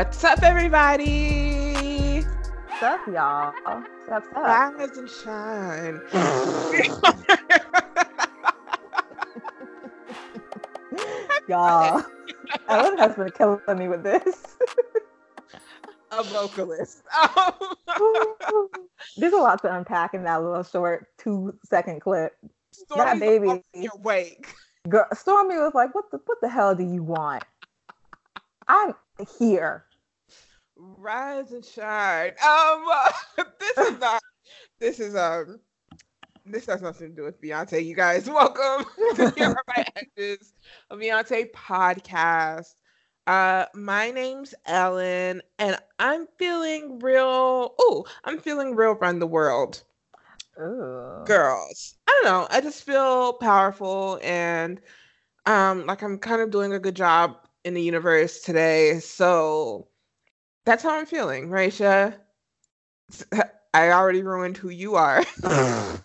What's up, everybody? What's up, y'all? What's up? Rise and shine. y'all. Ellen has been killing me with this. a vocalist. There's a lot to unpack in that little short two second clip. Stormy's that baby. up in Your wake. Girl, Stormy was like, "What the what the hell do you want? I'm here." Rise and shine. Um, this is not. This is um. This has nothing to do with Beyonce. You guys, welcome to Here Are My Edges, a Beyonce podcast. Uh, my name's Ellen, and I'm feeling real. Oh, I'm feeling real run the world, Ooh. girls. I don't know. I just feel powerful and um like I'm kind of doing a good job in the universe today. So that's how I'm feeling, Raisha. I already ruined who you are. Tell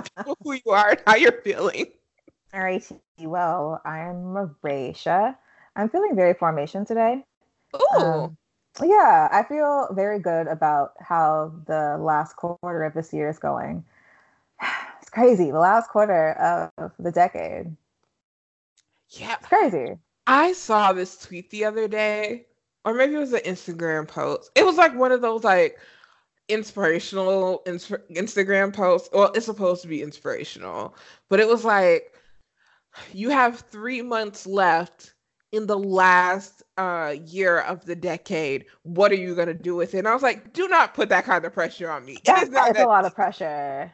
people who you are and how you're feeling. All right. Well, I'm Marisha. I'm feeling very formation today. Ooh. Um, yeah, I feel very good about how the last quarter of this year is going. It's crazy. The last quarter of the decade. yeah. It's crazy. I saw this tweet the other day, or maybe it was an Instagram post. It was like one of those like inspirational ins- Instagram posts. Well, it's supposed to be inspirational, but it was like you have three months left in the last uh year of the decade. What are you gonna do with it? And I was like, do not put that kind of pressure on me. That's, that's a lot of pressure.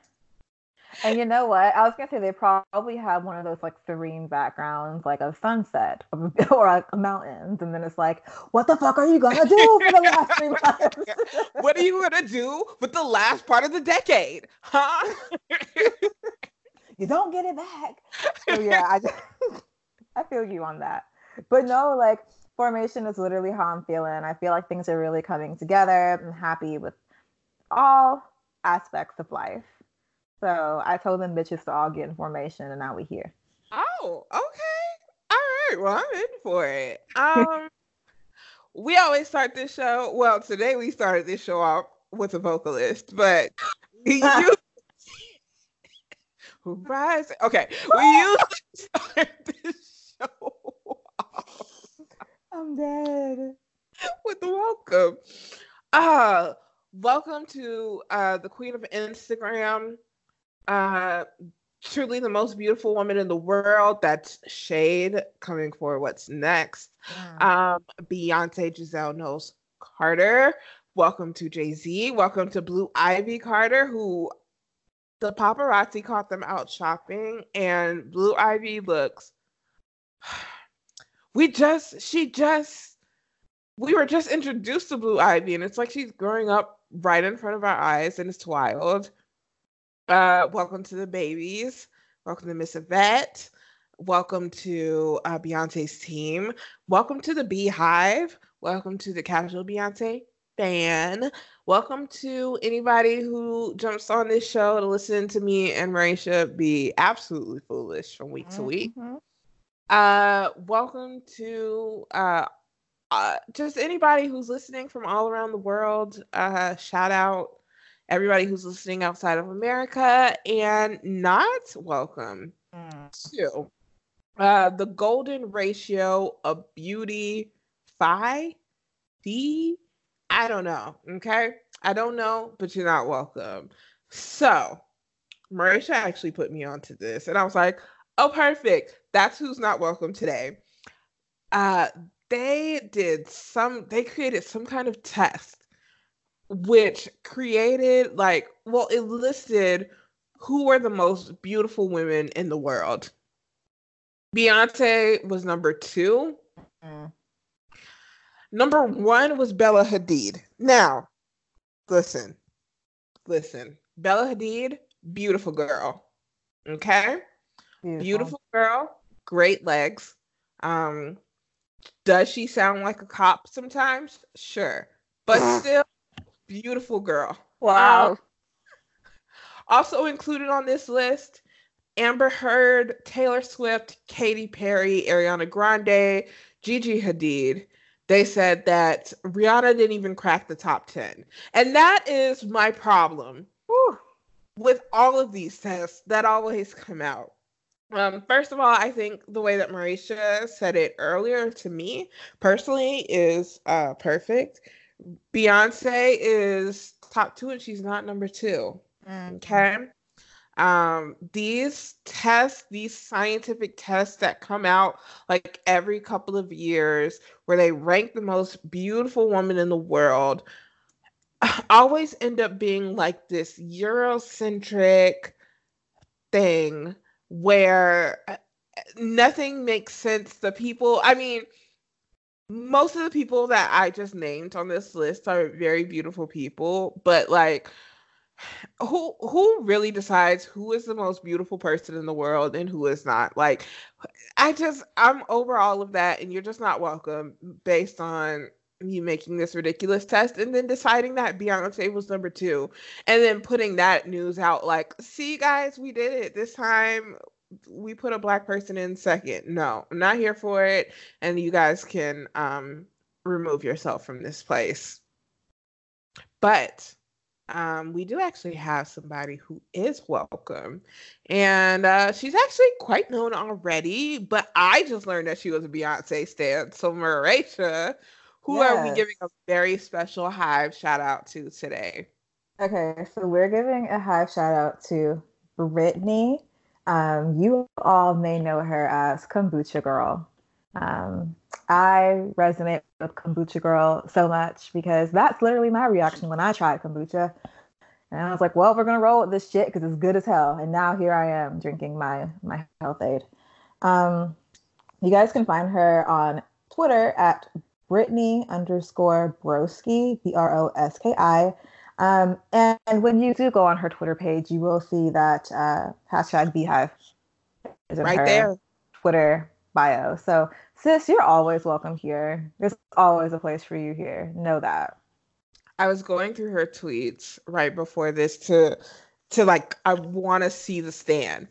And you know what? I was gonna say they probably have one of those like serene backgrounds, like a sunset or, like mountains, and then it's like, what the fuck are you gonna do for the last three months? what are you gonna do with the last part of the decade? Huh? you don't get it back. So yeah, I just, I feel you on that. But no, like formation is literally how I'm feeling. I feel like things are really coming together. I'm happy with all aspects of life. So I told them bitches to all get in formation, and now we here. Oh, okay. All right. Well, I'm in for it. Um, we always start this show. Well, today we started this show off with a vocalist, but we usually rise. Okay, we usually start this show off I'm dead. with the welcome. Uh, welcome to uh the Queen of Instagram. Uh, truly the most beautiful woman in the world. That's Shade coming for what's next. Um, Beyonce Giselle Knowles Carter. Welcome to Jay Z. Welcome to Blue Ivy Carter, who the paparazzi caught them out shopping, and Blue Ivy looks. We just, she just, we were just introduced to Blue Ivy, and it's like she's growing up right in front of our eyes, and it's wild. Uh, welcome to the babies. Welcome to Miss Yvette. Welcome to uh, Beyonce's team. Welcome to the BeyHive. Welcome to the Casual Beyonce fan. Welcome to anybody who jumps on this show to listen to me and Marisha be absolutely foolish from week to week. Mhm. Uh, welcome to uh, uh, just anybody who's listening from all around the world. Uh, shout out everybody who's listening outside of America and not welcome Mm. to uh, the golden ratio of beauty phi d i don't know okay? I don't know but you're not welcome. So marisha actually put me onto this and i was like oh perfect. That's who's not welcome today. Uh they did some they created some kind of test which created like well it listed who were the most beautiful women in the world beyonce was number two Mm. Number one was Bella Hadid. Now, listen, listen. Bella Hadid, beautiful girl. Okay, beautiful girl, great legs. Um, does she sound like a cop sometimes? Sure, but still, beautiful girl. Wow. Um, also included on this list: Amber Heard, Taylor Swift, Katy Perry, Ariana Grande, Gigi Hadid, they said that Rihanna didn't even crack the top 10. And that is my problem Whew. with all of these tests that always come out. Um, first of all, I think the way that Marisha said it earlier to me personally is uh, perfect. Beyonce is top two and she's not number 2 mm-hmm. Okay. Um, these tests, these scientific tests that come out like every couple of years, where they rank the most beautiful woman in the world, always end up being like this Eurocentric thing where uh, nothing makes sense. The people, I mean, most of the people that I just named on this list are very beautiful people, but like who who really decides who is the most beautiful person in the world and who is not? Like I just I'm over all of that and you're just not welcome based on you making this ridiculous test and then deciding that Beyonce was number 2 and then putting that news out like see guys we did it this time we put a black person in second. No, I'm not here for it. And you guys can um, remove yourself from this place. But um, we do actually have somebody who is welcome. And uh, she's actually quite known already, but I just learned that she was a Beyonce stan. So, Marisha, who yes. are we giving a very special Hive shout out to today? Okay, so we're giving a Hive shout out to Brittany um, you all may know her as Kombucha Girl. Um, I resonate with Kombucha Girl so much because that's literally my reaction when I tried kombucha. And I was like, well, we're gonna roll with this shit because it's good as hell. And now here I am drinking my my Health-Ade. Um, you guys can find her on Twitter at Brittany underscore Broski, B R O S K I. Um, and, and, when you do go on her Twitter page, you will see that uh, hashtag BeyHive is in right her there. Twitter bio. So, sis, you're always welcome here. There's always a place for you here. Know that. I was going through her tweets right before this to to like I want to see the stand.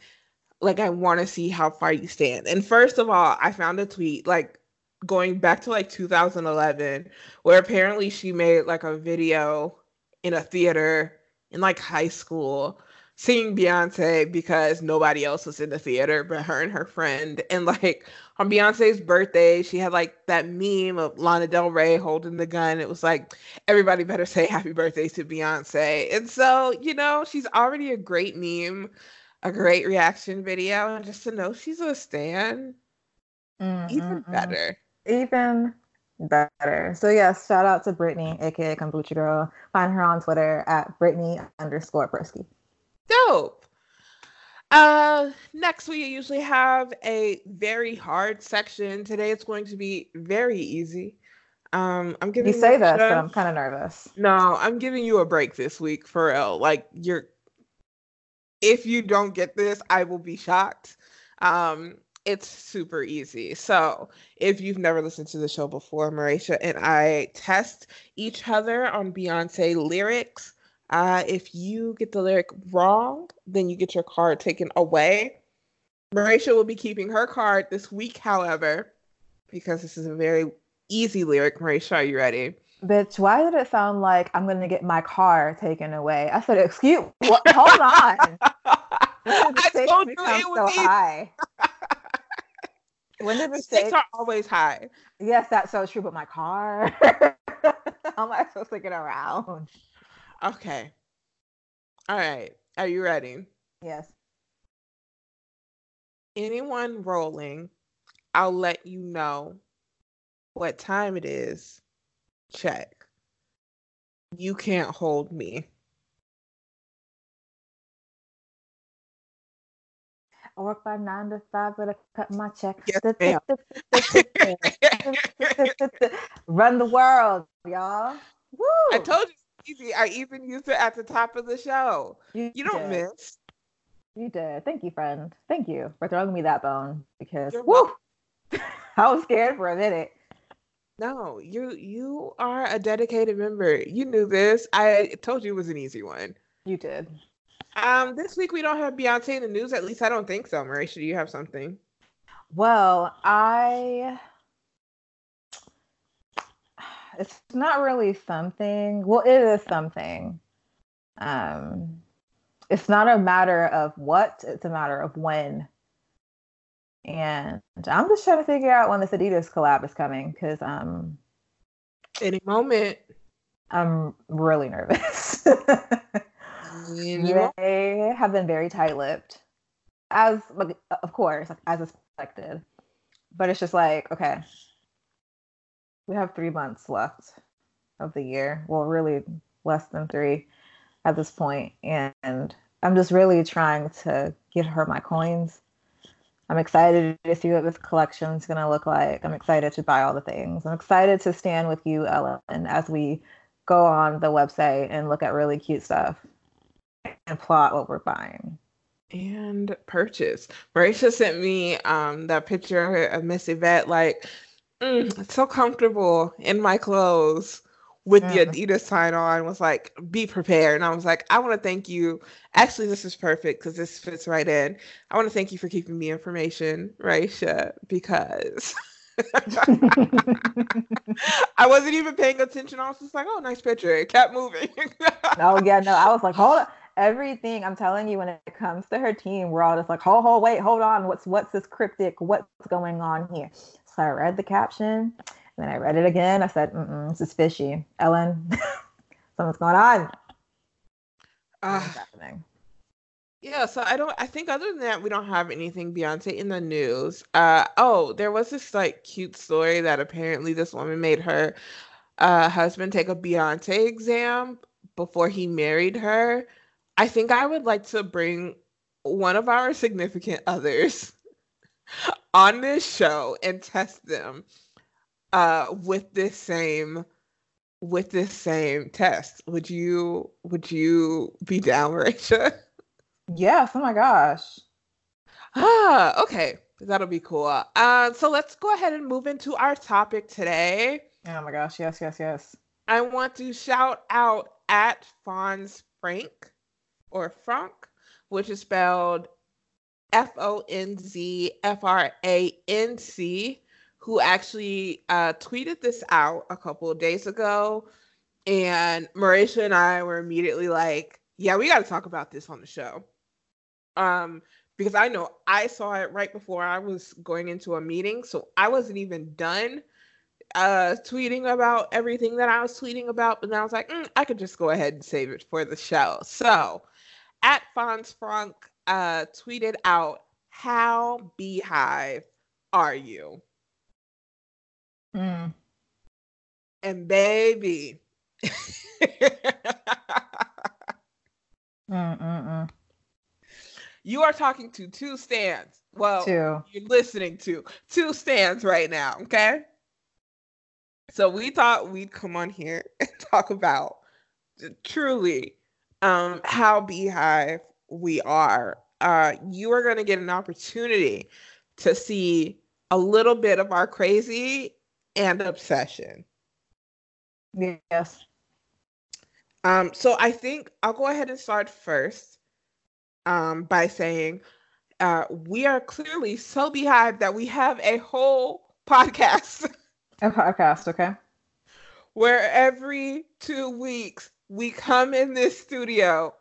Like I want to see how far you stand. And first of all, I found a tweet like going back to like 2011 where apparently she made like a video in a theater in like high school singing Beyonce because nobody else was in the theater but her and her friend. And like on Beyonce's birthday, she had like that meme of Lana Del Rey holding the gun. It was like, everybody better say happy birthday to Beyonce. And so, you know, she's already a great meme, a great reaction video. And just to know she's a stan, mm, even mm, better. Even better. So yes, shout out to Brittany, aka Kombucha Girl. Find her on Twitter at Brittany underscore Broski. Dope. Uh, next we usually have a very hard section. Today it's going to be very easy. Um, I'm giving you say this, but I'm kind of nervous. No, I'm giving you a break this week for real. Like you're, if you don't get this, I will be shocked. Um, it's super easy. So, if you've never listened to the show before, Marisha and I test each other on Beyonce lyrics. Uh, if you get the lyric wrong, then you get your card taken away. Marisha will be keeping her card this week, however, because this is a very easy lyric. Marisha, are you ready? Bitch, why did it sound like I'm gonna get my car taken away? I said, excuse what hold on. I told you it was so high. When did the stakes are always high? Yes, that's so true. But my car, how am I supposed to get around? Okay. All right. Are you ready? Yes. Anyone rolling, I'll let you know what time it is. Check. You can't hold me. I work by nine to five, but I cut my check. Run the world, y'all. Woo! I told you easy. I even used it at the top of the show. You, you don't did. miss. You did. Thank you, friend. Thank you for throwing me that bone because woo, I was scared for a minute. No, you you are a dedicated member. You knew this. I told you it was an easy one. You did. Um, this week we don't have Beyonce in the news. At least I don't think so. Marisha, do you have something? Well, I it's not really something. Well, it is something. Um, it's not a matter of what; it's a matter of when. And I'm just trying to figure out when this Adidas collab is coming because um, any moment. I'm really nervous. they have been very tight-lipped, as of course, as expected. But it's just like, okay, we have three months left of the year. Well, really less than three at this point, and I'm just really trying to get her my coins. I'm excited to see what this collection is going to look like. I'm excited to buy all the things. I'm excited to stand with you, Ellen, as we go on the website and look at really cute stuff and plot what we're buying. And purchase. Marisha sent me um, that picture of Miss Yvette, like, mm, so comfortable in my clothes with the Adidas sign on was like, be prepared. And I was like, I want to thank you. Actually, this is perfect because this fits right in. I want to thank you for keeping me information, Raisha, because I wasn't even paying attention. I was just like, oh, nice picture. It kept moving. oh, yeah. No, I was like, hold on. Everything I'm telling you when it comes to her team, we're all just like, hold, hold, wait, hold on. What's what's this cryptic? What's going on here? So I read the caption and then I read it again. I said, Mm-mm, this is fishy. Ellen, something's going on. Uh, happening? Yeah, so I don't I think other than that we don't have anything Beyonce in the news. Uh oh, there was this like cute story that apparently this woman made her uh husband take a Beyonce exam before he married her. I think I would like to bring one of our significant others on this show and test them uh with this same with this same test. Would you would you be down, Rachel? Yes. Oh my gosh. Ah, okay. That'll be cool. Uh, so let's go ahead and move into our topic today. Oh my gosh, yes, yes, yes. I want to shout out at Fonz Franc or Frank, which is spelled F O N Z F R A N C who actually uh, tweeted this out a couple of days ago. And Marisha and I were immediately like, yeah, we got to talk about this on the show. Um, because I know I saw it right before I was going into a meeting. So I wasn't even done uh, tweeting about everything that I was tweeting about. But then I was like, mm, I could just go ahead and save it for the show. So at Fonz Franc uh, tweeted out, How BeyHive are you? Mm. And baby. Mm-mm-mm. You are talking to two stands. Well, two. you're listening to two stands right now, okay? So we thought we'd come on here and talk about truly um, how BeyHive we are. Uh, you are going to get an opportunity to see a little bit of our crazy and obsession. Yes. Um, so I think I'll go ahead and start first um, by saying uh, we are clearly so BeyHive that we have a whole podcast. A podcast, okay. Where every two weeks we come in this studio,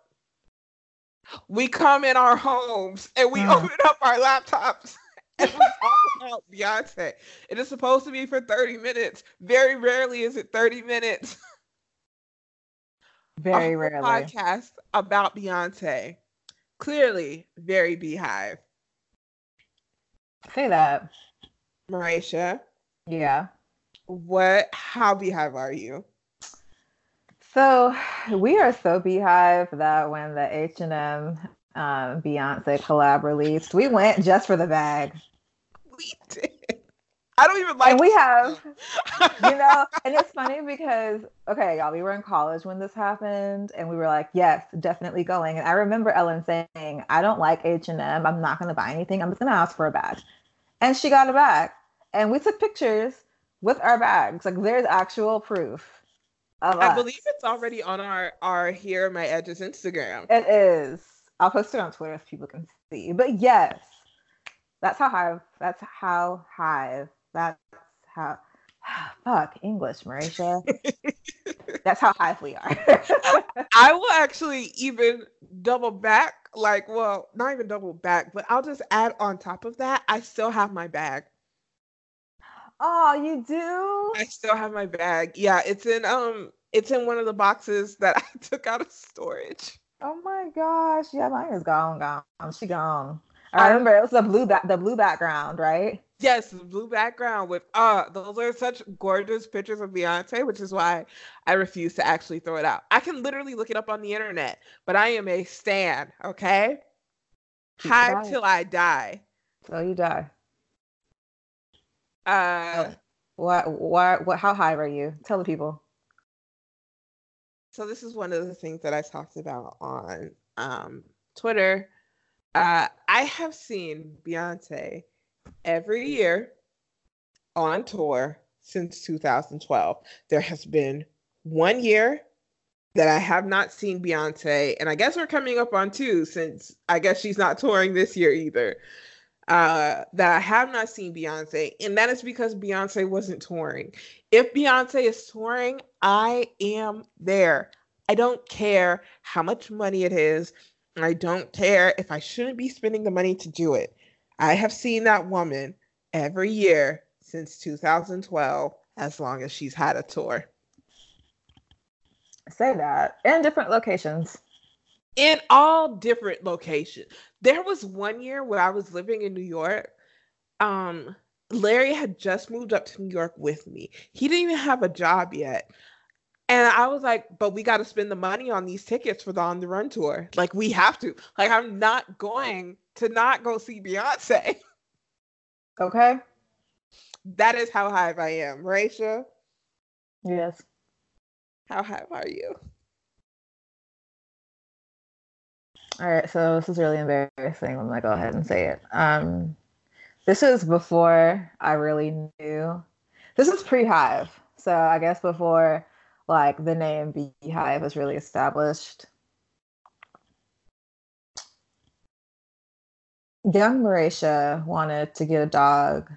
we come in our homes, and we mm. open up our laptops and we talk about Beyonce. It is supposed to be for 30 minutes. Very rarely is it 30 minutes. Very rarely. Podcast about Beyonce. Clearly, very BeyHive. Say that. Marisha. Yeah. What, how BeyHive are you? So we are so BeyHive that when the H&M um, Beyonce collab released. We went just for the bag. We did. I don't even like. And we have, you know, and it's funny because okay, y'all, we were in college when this happened, and we were like, yes, definitely going. And I remember Ellen saying, I don't like H and M. I'm not going to buy anything. I'm just going to ask for a bag, and she got a bag, and we took pictures with our bags. Like there's actual proof. I believe it's already on our our here my edges Instagram. It is. I'll post it on Twitter so people can see. But yes, that's how Hive. That's how Hive. That's how Fuck English, Marisha. That's how high we are. I will actually even double back, like, well, not even double back, but I'll just add on top of that. I still have my bag. Oh, you do? I still have my bag. Yeah, it's in um, it's in one of the boxes that I took out of storage. Oh my gosh! Yeah, mine is gone, gone. She gone. I remember it was the blue back, the blue background, right? Yes, blue background with uh those are such gorgeous pictures of Beyonce, which is why I refuse to actually throw it out. I can literally look it up on the internet, but I am a stan, okay? High till I die. Till you die. Uh what what what how high are you? Tell the people. So this is one of the things that I talked about on um Twitter. Uh I have seen Beyonce every year on tour since 2012. There has been one year that I have not seen Beyonce, and I guess we're coming up on two since I guess she's not touring this year either. Uh, that I have not seen Beyonce, and that is because Beyonce wasn't touring. If Beyonce is touring, I am there. I don't care how much money it is. I don't care if I shouldn't be spending the money to do it. I have seen that woman every year since 2012, as long as she's had a tour. Say that. In different locations. In all different locations. There was one year where I was living in New York. Um, Larry had just moved up to New York with me. He didn't even have a job yet. And I was like, but we got to spend the money on these tickets for the On the Run tour. Like, we have to. Like, I'm not going to not go see Beyonce. Okay. That is how high I am. Raisha? Yes. How high are you? All right, so this is really embarrassing. I'm gonna go ahead and say it. Um, this was before I really knew. This is pre-Hive, so I guess before like the name BeyHive was really established. young Marisha wanted to get a dog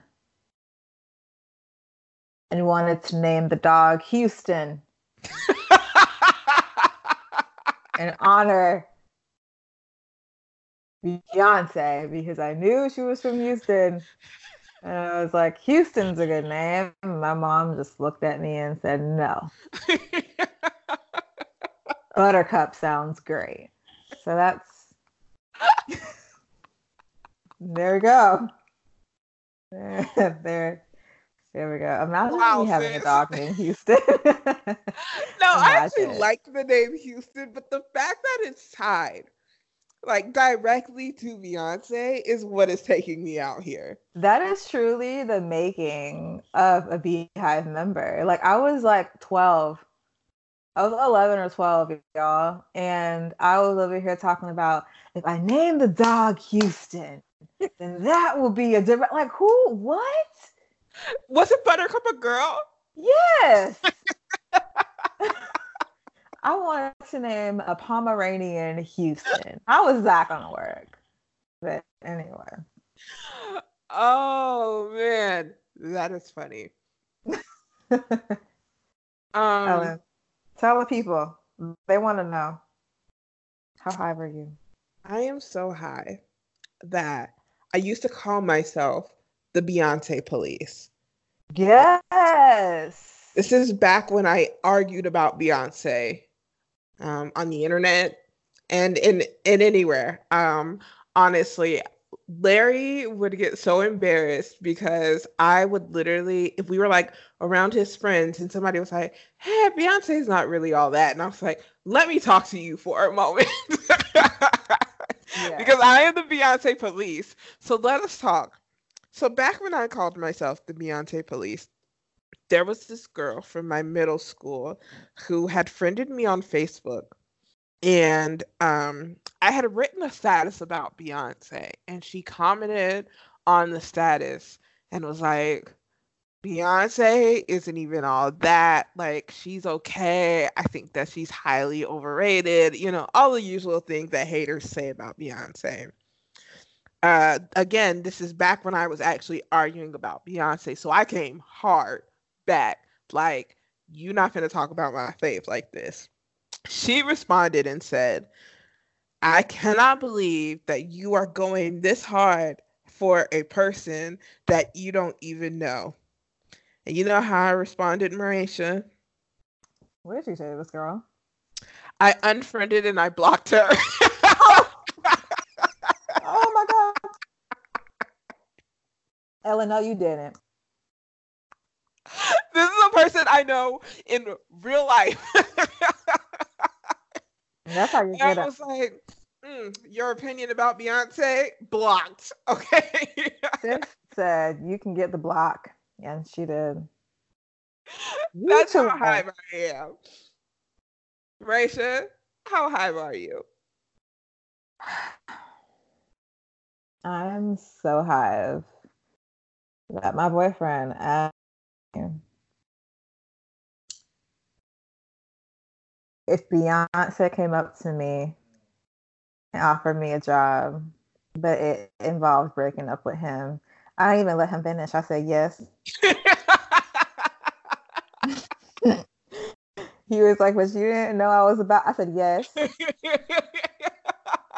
and wanted to name the dog Houston in honor Beyonce because I knew she was from Houston. And I was like, Houston's a good name. my mom just looked at me and said, no. Buttercup sounds great. So that's there we go. There, there, there we go. Imagine wow, me having sis. a dog named Houston. no, I actually like the name Houston, but the fact that it's tied like directly to Beyonce is what is taking me out here. That is truly the making of a BeyHive member. Like I was like 12. I was 11 or 12, y'all. And I was over here talking about if I name the dog Houston, then that will be a different. Like who? What? Was it Buttercup a girl? Yes. I wanted to name a Pomeranian Houston. How was that gonna work? But anyway. Oh man, that is funny. um, Ellen, tell the people they want to know. How high were you? I am so high that I used to call myself the Beyonce police. Yes. This is back when I argued about Beyonce um, on the internet and in in anywhere. Um, honestly, Larry would get so embarrassed because I would literally, if we were like around his friends and somebody was like, "Hey, Beyonce's not really all that," and I was like, "Let me talk to you for a moment." Because I am the Beyonce police. So let us talk. So back when I called myself the Beyonce police, there was this girl from my middle school who had friended me on Facebook. And um, I had written a status about Beyonce, and she commented on the status and was like, Beyonce isn't even all that. Like, she's okay. I think that she's highly overrated. You know, all the usual things that haters say about Beyonce. Uh, again, this is back when I was actually arguing about Beyonce. So I came hard back. Like, you're not going to talk about my faith like this. She responded and said, I cannot believe that you are going this hard for a person that you don't even know. And you know how I responded, Marisha? What did you say to this girl? I unfriended and I blocked her. oh my god. Ellen, no, you didn't. This is a person I know in real life. That's how you get I was like, mm, your opinion about Beyonce blocked. Okay. Sis said you can get the block, and she did. You That's how high. I am. Raisha, how high are you? I'm so hive that my boyfriend asked me if Beyonce came up to me and offered me a job, but it involved breaking up with him. I didn't even let him finish. I said yes. He was like, "But you didn't know I was about." I said yes,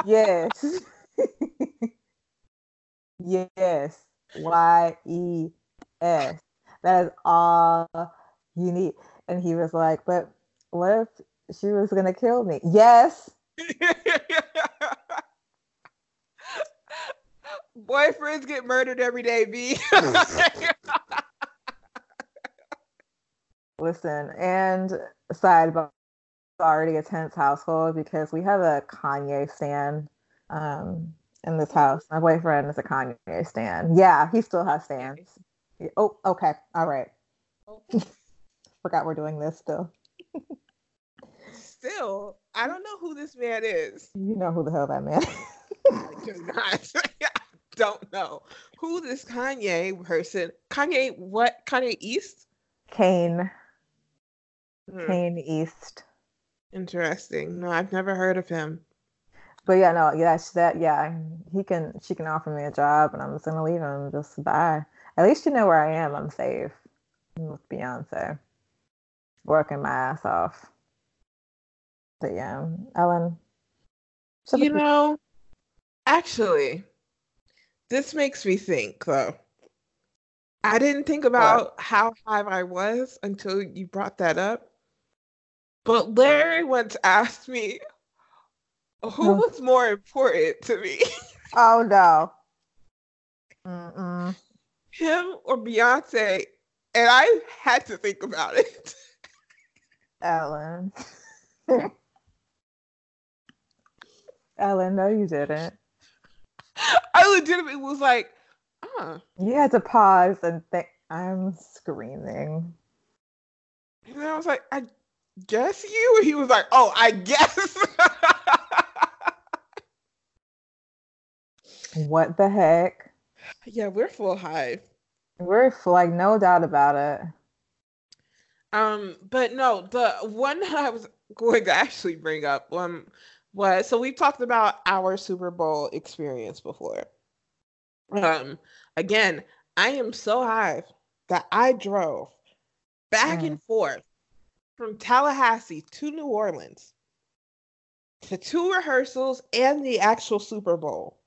yes, yes. Y E S. That is all you need. And he was like, "But what if she was gonna kill me?" Yes. Boyfriends get murdered every day, B. Listen, and sidebar, it's already a tense household because we have a Kanye stan um, in this house. My boyfriend is a Kanye stan. Yeah, he still has. Yeah, Oh, okay. All right. Forgot we're doing this still. Still, I don't know who this man is. You know who the hell that man is. I do not. don't know who this Kanye person. Kanye, what? Kanye East? Kane. Hmm, Kane East. Interesting. No, I've never heard of him. But yeah, no, yeah, she- that yeah, he can she can offer me a job and I'm just gonna leave him. Just bye. At least you know where I am. I'm safe. I'm with Beyonce. Working my ass off. But yeah, Ellen. You know, actually, this makes me think though. I didn't think about how high I was until you brought that up. But Larry once asked me who was more important to me, Oh no. Mm-mm. him or Beyonce, and I had to think about it. Ellen. Ellen, no, you didn't. I legitimately was like, uh, You had to pause and think. I'm screaming. and then I was like, I guess you. And he was like, oh, I guess. What the heck? yeah, we're full hive. We're f- like no doubt about it. Um, but no, the one that I was going to actually bring up um was so we've talked about our Super Bowl experience before. Um, again, I am so high that I drove back Mm. and forth from Tallahassee to New Orleans to two rehearsals and the actual Super Bowl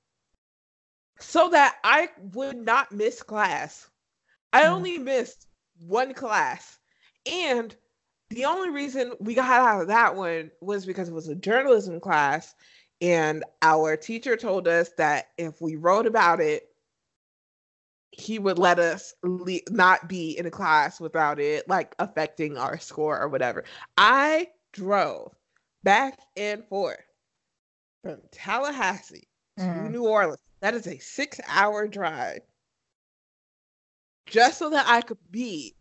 so that I would not miss class. I Mm. only missed one class. And the only reason we got out of that one was because it was a journalism class. And our teacher told us that if we wrote about it, he would let us le- not be in a class without it like affecting our score or whatever. I drove back and forth from Tallahassee to Mm. New Orleans. That is a six hour drive just so that I could be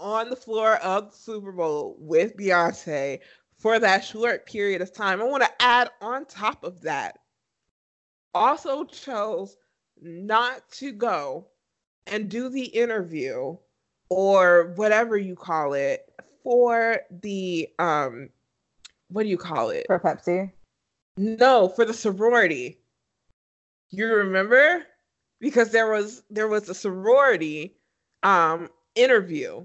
on the floor of the Super Bowl with Beyonce for that short period of time. I want to add on top of that, also chose not to go and do the interview or whatever you call it for the um what do you call it? For Pepsi. No, for the sorority. You remember? Because there was there was a sorority um interview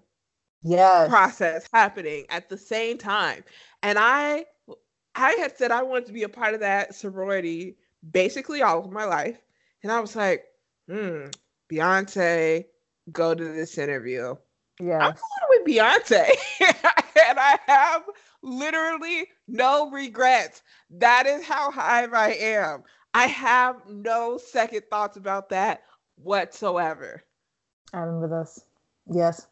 yes. process happening at the same time. And I I had said I wanted to be a part of that sorority basically all of my life. And I was like, hmm, Beyonce, go to this interview. Yeah. I'm going with Beyonce. and I have literally no regrets. That is how high I am. I have no second thoughts about that whatsoever. I remember this. Yes.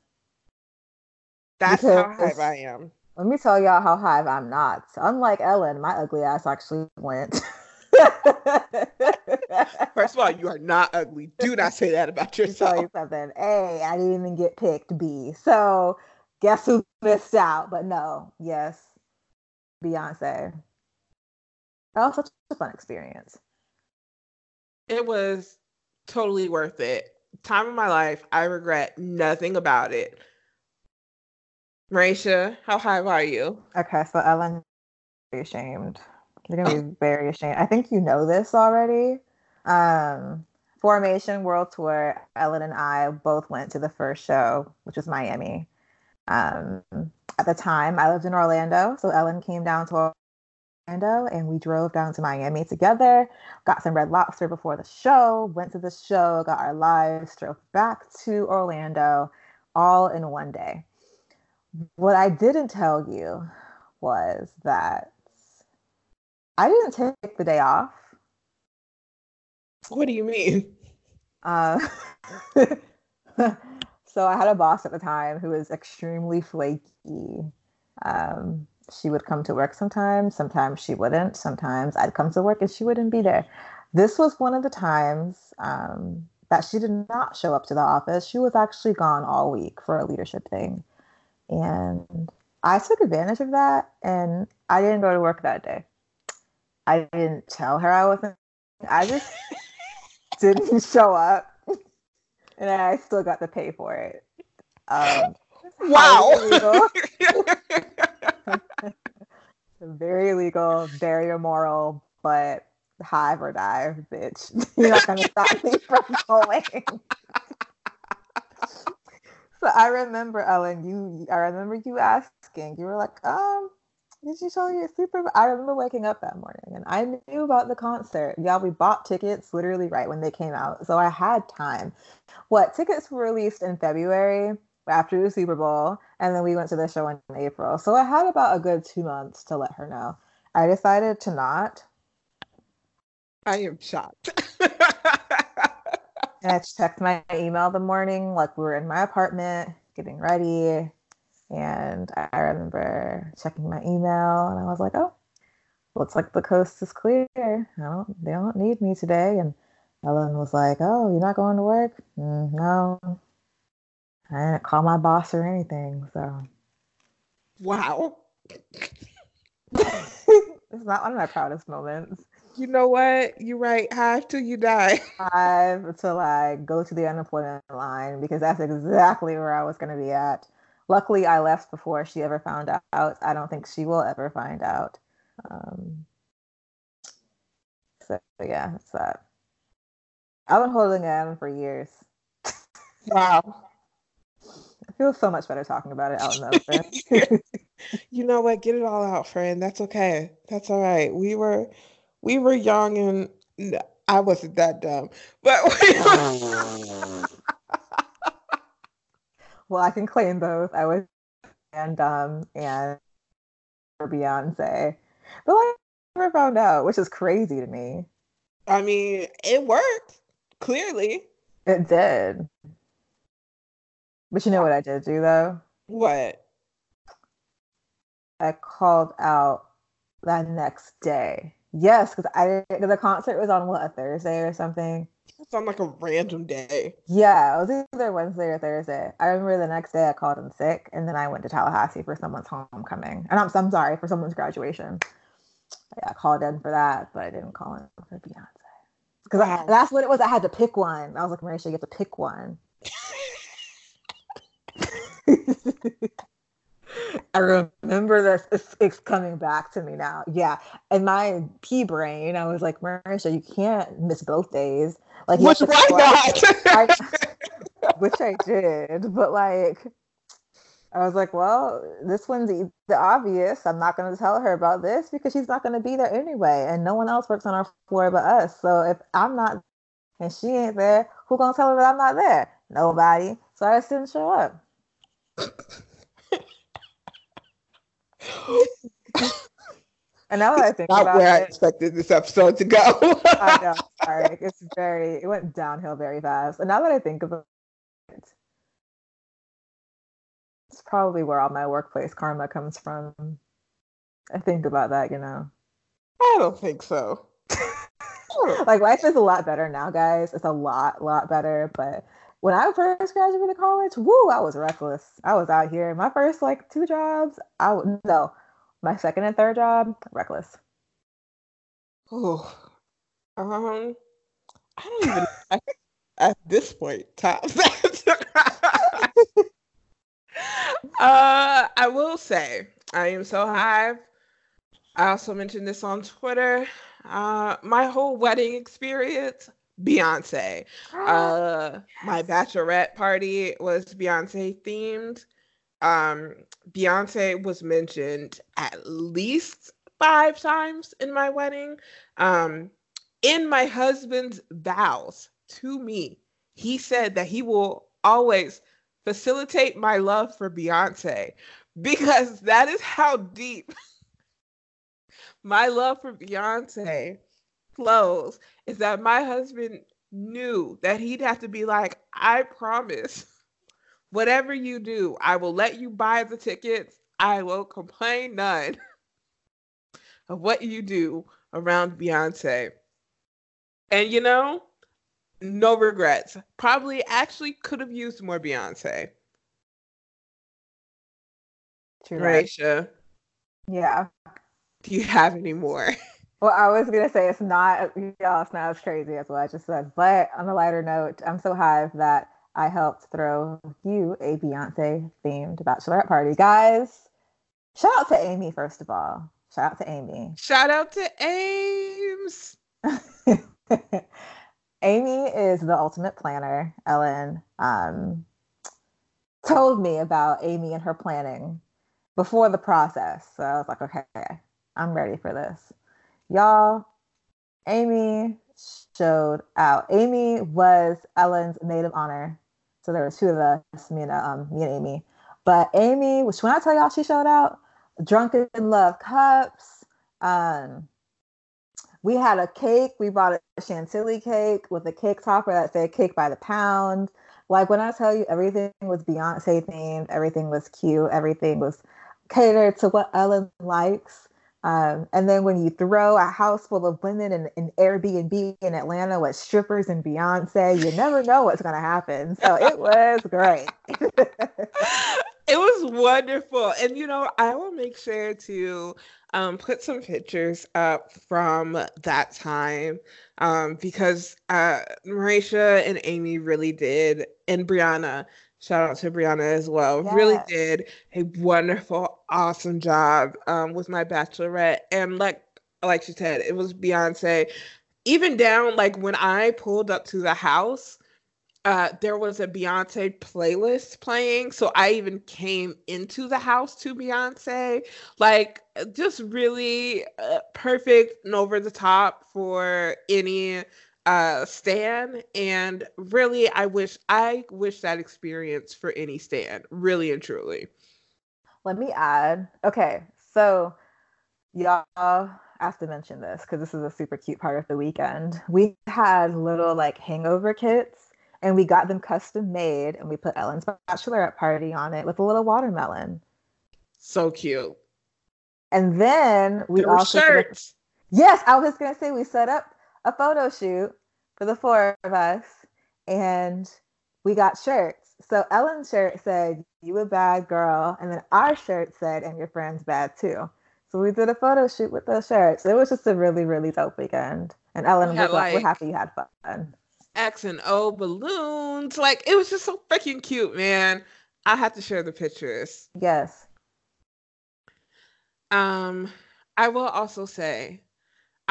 That's Because- how high I am. Let me tell y'all how high I'm not. Unlike Ellen, my ugly ass actually went. First of all, you are not ugly. Do not say that about yourself. tell you something. A, I didn't even get picked. B, so guess who missed out? But no, yes, Beyonce. That was such a fun experience. It was totally worth it. Time of my life. I regret nothing about it. Marisha, how high are you? Okay, so Ellen, very ashamed. You're gonna be very ashamed. I think you know this already. Um, Formation World Tour. Ellen and I both went to the first show, which was Miami. Um, at the time, I lived in Orlando, so Ellen came down to Orlando, and we drove down to Miami together. Got some Red Lobster before the show. Went to the show, got our lives, drove back to Orlando, all in one day. What I didn't tell you was that I didn't take the day off. What do you mean? Uh, so I had a boss at the time who was extremely flaky. Um, she would come to work sometimes, sometimes she wouldn't. Sometimes I'd come to work and she wouldn't be there. This was one of the times um, that she did not show up to the office. She was actually gone all week for a leadership thing. And I took advantage of that and I didn't go to work that day. I didn't tell her I wasn't. I just didn't show up and I still got to pay for it. Um, Wow. very illegal, very immoral, but hive or die, bitch. You're not gonna stop me from going. So I remember Ellen, you I remember you asking, you were like, um, did you tell your super I remember waking up that morning and I knew about the concert. Yeah, we bought tickets literally right when they came out. So I had time. What tickets were released in February after the Super Bowl, and then we went to the show in April. So I had about a good two months to let her know. I decided to not. I am shocked. And I checked my email the morning, like we were in my apartment getting ready. And I remember checking my email and I was like, oh, looks like the coast is clear. I don't, they don't need me today. And Ellen was like, oh, you're not going to work? "Mm, no. I didn't call my boss or anything. So wow. it's not one of my proudest moments. You know what? You're right. Hive till you die. Five to I go to the unemployment line because that's exactly where I was going to be at. Luckily, I left before she ever found out. I don't think she will ever find out. Um, so yeah, it's that. I've been holding on for years. Wow. I feel so much better talking about it out in the open. you know what? Get it all out, friend. That's okay. That's all right. We were we were young and I wasn't that dumb. But well, I can claim both. I was and um and for Beyonce, but like, I never found out, which is crazy to me. I mean, it worked. Clearly. It did. But you know what I did do though? What? I called out that next day. Yes, because I cause the concert was on what a Thursday or something. It's on like a random day. Yeah, it was either Wednesday or Thursday. I remember the next day I called in sick, and then I went to Tallahassee for someone's homecoming. And I'm, I'm sorry for someone's graduation. Yeah, I called in for that, but I didn't call in for Beyonce because Wow. that's what it was. I had to pick one. I was like, Marisha, you have to pick one. I remember this. It's, it's coming back to me now. Yeah, in my pea brain, I was like, Marisha, you can't miss both days. Like, Which why not? I- which I did, but like, I was like, well, this one's the obvious. I'm not going to tell her about this because she's not going to be there anyway, and no one else works on our floor but us. So if I'm not and she ain't there, who gonna tell her that I'm not there? Nobody. So I just didn't show up. and now that I think not about where it, I expected this episode to go. I know. Sorry, it's very. It went downhill very fast. And now that I think about it, it's probably where all my workplace karma comes from. I think about that, you know. I don't think so. like life is a lot better now, guys. It's a lot, lot better. But when I first graduated college, woo, I was reckless. I was out here. My first like two jobs, I would no, my second and third job, reckless. Oh, um, I don't even at, at this point top uh, I will say I am so high. I also mentioned this on Twitter. Uh, my whole wedding experience, Beyonce. Uh, my bachelorette party was Beyonce themed. Um, Beyonce was mentioned at least five times in my wedding. Um, in my husband's vows to me, he said that he will always facilitate my love for Beyonce because that is how deep my love for Beyonce flows is that my husband knew that he'd have to be like, I promise, whatever you do, I will let you buy the tickets. I will complain none of what you do around Beyonce. And you know, no regrets. Probably actually could have used more Beyonce. Raisha, Yeah. do you have any more? Well, I was gonna say it's not y'all, it's not as crazy as what I just said. But on a lighter note, I'm so hyped that I helped throw you a Beyonce themed bachelorette party. Guys, shout out to Amy, first of all. Shout out to Amy. Shout out to Ames. Amy is the ultimate planner. Ellen um, told me about Amy and her planning before the process. So I was like, okay, I'm ready for this. Y'all, Amy showed out. Amy was Ellen's maid of honor. So there were two of us, me and um, me and Amy. But Amy, which when I tell y'all she showed out, drunken love cups. Um, we had a cake. We bought a chantilly cake with a cake topper that said cake by the pound. Like when I tell you everything was Beyonce themed, everything was cute, everything was catered to what Ellen likes. Um, and then when you throw a house full of women in an Airbnb in Atlanta with strippers and Beyonce, you never know what's going to happen. So it was great. it was wonderful. And you know, I will make sure to um, put some pictures up from that time um, because uh, Marisha and Amy really did, and Brianna, shout out to Brianna as well, really did a wonderful, awesome job um, with my bachelorette. And like, like she said, it was Beyonce. Even down like when I pulled up to the house, uh, there was a Beyonce playlist playing. So I even came into the house to Beyonce. Like, just really uh, perfect and over the top for any uh stan and really i wish i wish that experience for any stan really and truly Let me add. Okay, so y'all have to mention this because this is a super cute part of the weekend. We had little like hangover kits and we got them custom made and we put Ellen's bachelorette party on it with a little watermelon. so cute And then we there were also up- Yes, I was gonna say we set up a photo shoot for the four of us, and we got shirts. So Ellen's shirt said "You a bad girl," and then our shirt said "And your friend's bad too." So we did a photo shoot with those shirts. It was just a really, really dope weekend. And Ellen, We we're, had, we're happy you had fun. X and O balloons. Like it was just so freaking cute, man. I have to share the pictures. Yes. Um, I will also say,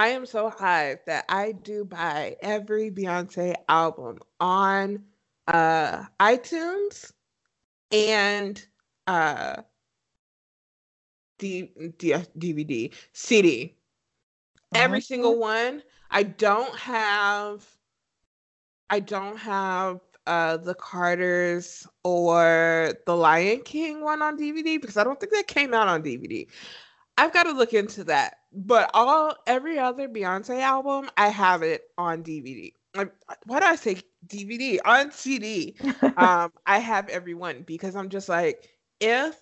I am so hyped that I do buy every Beyonce album on uh iTunes, and uh D, D, DVD CD. Every single one. I don't have. I don't have uh the Carters or the Lion King one on DVD because I don't think that came out on DVD. I've got to look into that. But all every other Beyonce album, I have it on DVD. Like, why do I say DVD on CD? um, I have every one because I'm just like, if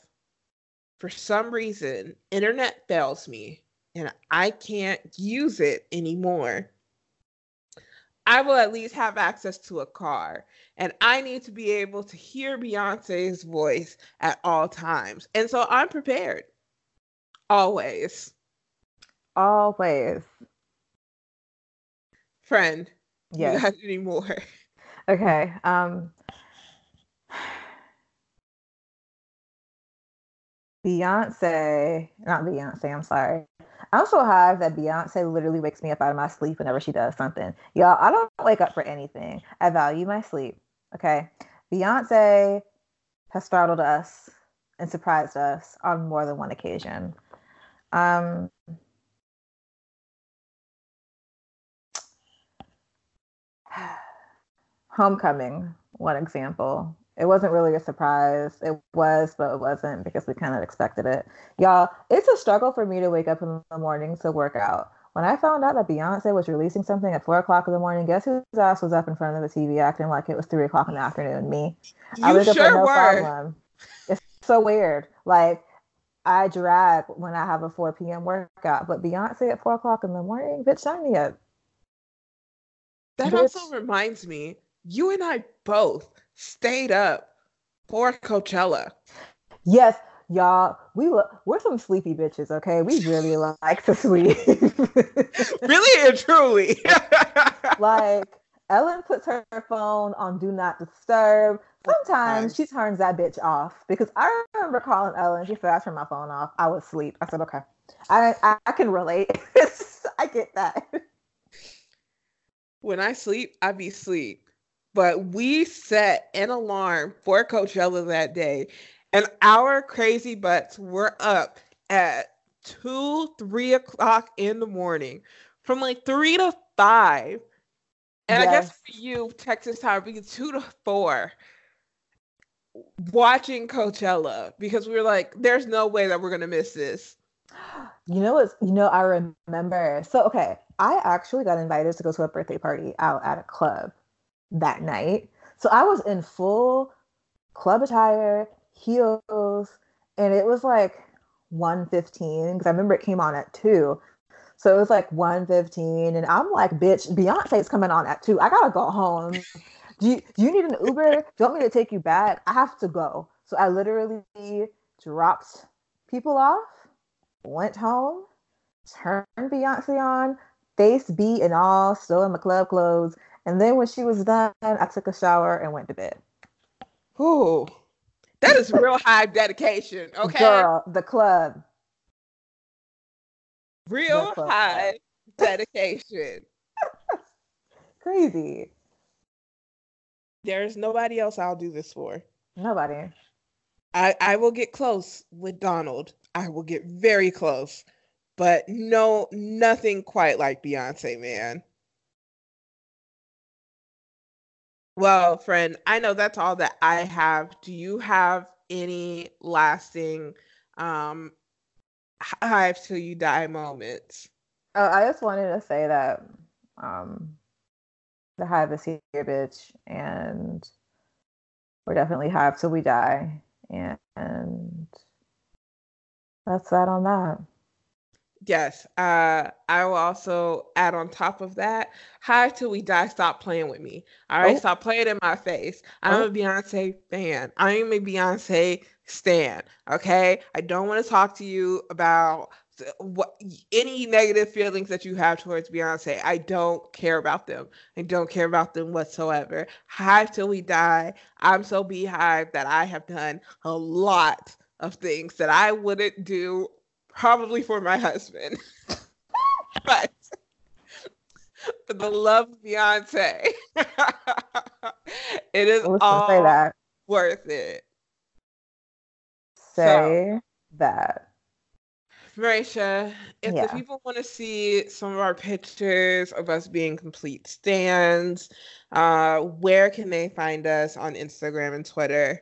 for some reason internet fails me and I can't use it anymore, I will at least have access to a car. And I need to be able to hear Beyonce's voice at all times. And so I'm prepared. Always. Always. Friend. Yes. You got any more? Okay. Um Beyonce, not Beyonce, I'm sorry. I'm so high that Beyonce literally wakes me up out of my sleep whenever she does something. Y'all, I don't wake up for anything. I value my sleep. Okay. Beyonce has startled us and surprised us on more than one occasion. Um, Homecoming, one example. It wasn't really a surprise. It was, but it wasn't because we kind of expected it. Y'all, it's a struggle for me to wake up in the morning to work out. When I found out that Beyonce was releasing something at four o'clock in the morning, guess whose ass was up in front of the TV acting like it was three o'clock in the afternoon? Me. You I wake sure up with no were. problem. It's so weird. Like I drag when I have a 4 p.m. workout, but Beyonce at four o'clock in the morning, bitch, sign me up. That bitch. also reminds me, you and I both stayed up for Coachella. Yes, y'all, we look, we're some sleepy bitches, okay? We really like to sleep. really and truly. like Ellen puts her phone on do not disturb. Sometimes she turns that bitch off because I remember calling Ellen. She said, "I turned my phone off. I was asleep." I said, "Okay, I I, I can relate. I get that." When I sleep, I be sleep but we set an alarm for Coachella that day, and our crazy butts were up at two, three o'clock in the morning, from like three to five. And yes. I guess for you, Texas time, we two to four watching Coachella because we were like, there's no way that we're gonna miss this. You know what? You know, I remember. So okay, I actually got invited to go to a birthday party out at a club that night. So I was in full club attire, heels, and it was like 1:15 because I remember it came on at 2. So it was like 1:15 and I'm like, bitch, Beyonce's coming on at 2. I got to go home. Do you, do you need an Uber? Do you want me to take you back? I have to go. So I literally dropped people off, went home, turned Beyonce on, face beat and all, still in my club clothes, and then when she was done, I took a shower and went to bed. Ooh, that is real high dedication. Okay, girl, the club. Real high dedication. Crazy. There's nobody else I'll do this for. Nobody. I I will get close with Donald. I will get very close, but no, nothing quite like Beyonce, man. Well, friend, I know that's all that I have. Do you have any lasting um hive till you die moments? Oh, I just wanted to say that um the hive is here, bitch, and we're definitely hive till we die. And, and that's that on that. Yes. Uh, I will also add on top of that, hi till we die, stop playing with me. All right, oh. stop playing in my face. I'm oh. a Beyonce fan. I am a Beyonce stan. Okay. I don't want to talk to you about what any negative feelings that you have towards Beyonce. I don't care about them. I don't care about them whatsoever. Hive till we die. I'm so BeyHive that I have done a lot of things that I wouldn't do probably for my husband. but for the love of Beyonce, it is all worth it. Say so, that. Marisha, if yeah. the people want to see some of our pictures of us being complete stands, uh, where can they find us on Instagram and Twitter?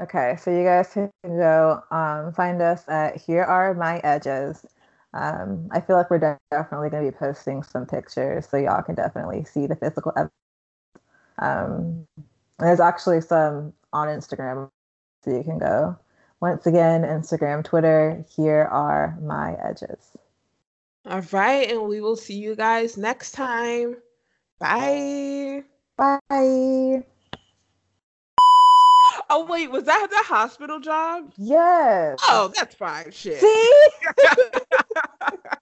Okay, so you guys can go um, find us at Here Are My Edges. Um, I feel like we're definitely going to be posting some pictures so y'all can definitely see the physical evidence. Um, there's actually some on Instagram, so you can go. Once again, Instagram, Twitter, here are my edges. All right, and we will see you guys next time. Bye. Bye. Oh wait, was that the hospital job? Yes. Oh, that's fine. Shit. See?